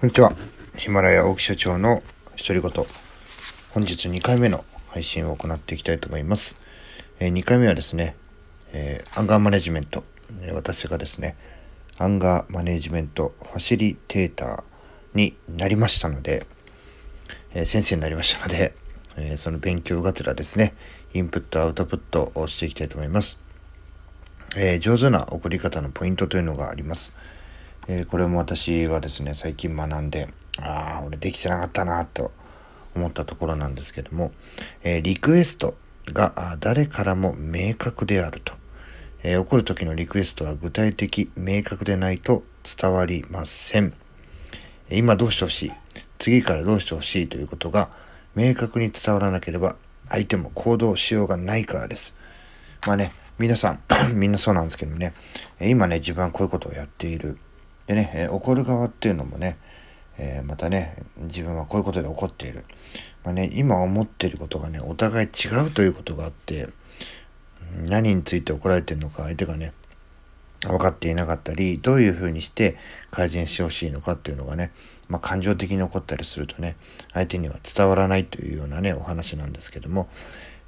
こんにちは。ヒマラヤ大木社長の独り言。本日2回目の配信を行っていきたいと思います。えー、2回目はですね、えー、アンガーマネジメント。えー、私がですね、アンガーマネジメントファシリテーターになりましたので、え先生になりましたので、えその勉強がてらですね、インプット、アウトプットをしていきたいと思います。え上手な送り方のポイントというのがあります。えー、これも私はですね、最近学んで、ああ、俺できてなかったなと思ったところなんですけども、えー、リクエストが誰からも明確であると。えー、起こる時のリクエストは具体的、明確でないと伝わりません。今どうしてほしい？次からどうしてほしいということが明確に伝わらなければ相手も行動しようがないからです。まあね、皆さん、みんなそうなんですけどもね、今ね、自分はこういうことをやっている。でね、えー、怒る側っていうのもね、えー、またね、自分はこういうことで怒っている。まあね、今思っていることがね、お互い違うということがあって、何について怒られてるのか相手がね、分かっていなかったり、どういうふうにして改善してほしいのかっていうのがね、まあ、感情的に怒ったりするとね、相手には伝わらないというようなね、お話なんですけども、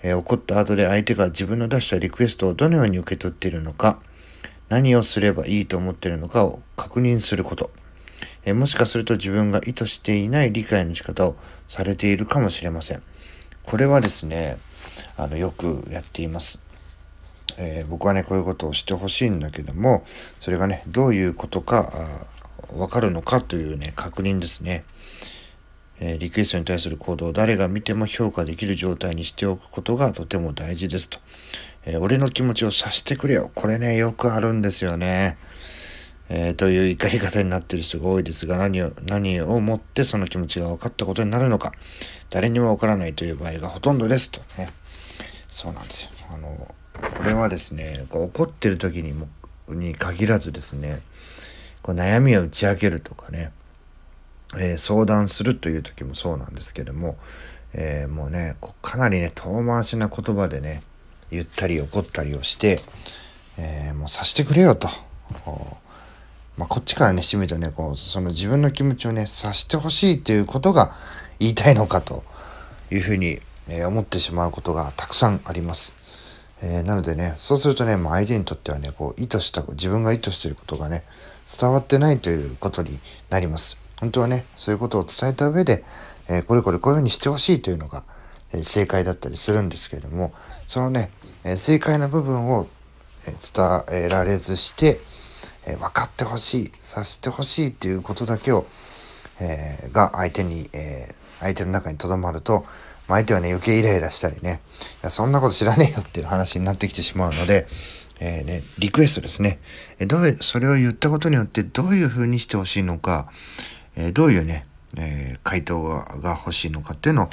えー、怒った後で相手が自分の出したリクエストをどのように受け取っているのか、何をすればいいと思っているのかを確認すること。えもしかすると自分が意図していない理解の仕方をされているかもしれません。これはですね、あの、よくやっています。えー、僕はね、こういうことをしてほしいんだけども、それがね、どういうことか、わかるのかというね、確認ですね。えー、リクエストに対する行動を誰が見ても評価できる状態にしておくことがとても大事ですと。えー、俺の気持ちを察してくれよ。これね、よくあるんですよね。えー、という怒り方になってる人が多いですが、何を、何をもってその気持ちが分かったことになるのか、誰にも分からないという場合がほとんどですとね。そうなんですよ。あの、これはですね、こう怒ってる時にも、に限らずですね、こう悩みを打ち明けるとかね、えー、相談するという時もそうなんですけども、えー、もうね、かなりね、遠回しな言葉でね、言ったり怒ったりをして、えー、もうさしてくれよと。まあ、こっちからね、してみるとね、こう、その自分の気持ちをね、察してほしいということが言いたいのかというふうに、えー、思ってしまうことがたくさんあります。えー、なのでね、そうするとね、もう相手にとってはね、こう、意図した、自分が意図していることがね、伝わってないということになります。本当はね、そういうことを伝えた上で、えー、これこれこういうふうにしてほしいというのが、え正解だったりするんですけれども、そのね、え正解な部分を伝えられずして、え分かってほしい、察してほしいっていうことだけを、えー、が相手に、えー、相手の中に留まるとま、相手はね、余計イライラしたりね、いやそんなこと知らねえよっていう話になってきてしまうので、えー、ね、リクエストですね。どういう、それを言ったことによってどういう風にしてほしいのか、えどういうね、え回答が欲しいのかっていうのを、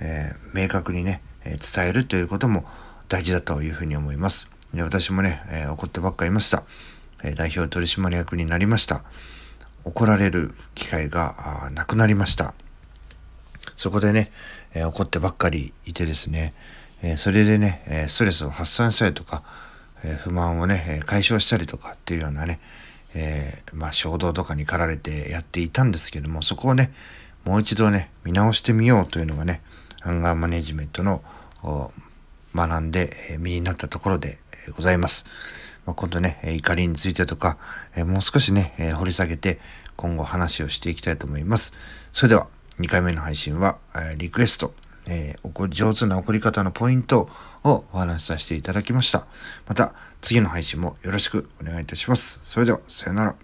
え明確にね、え伝えるということも大事だというふうに思います。で私もね、え怒ってばっかいました。え代表取締役になりました。怒られる機会がなくなりました。そこでね、え怒ってばっかりいてですね、えそれでね、えストレスを発散したりとか、え不満をね、解消したりとかっていうようなね、え、まあ衝動とかに駆られてやっていたんですけども、そこをね、もう一度ね、見直してみようというのがね、アンガーマネジメントの学んで身になったところでございます。ま、今度ね、怒りについてとか、もう少しね、掘り下げて今後話をしていきたいと思います。それでは、2回目の配信は、リクエスト、え、上手な怒り方のポイントをお話しさせていただきました。また、次の配信もよろしくお願いいたします。それでは、さよなら。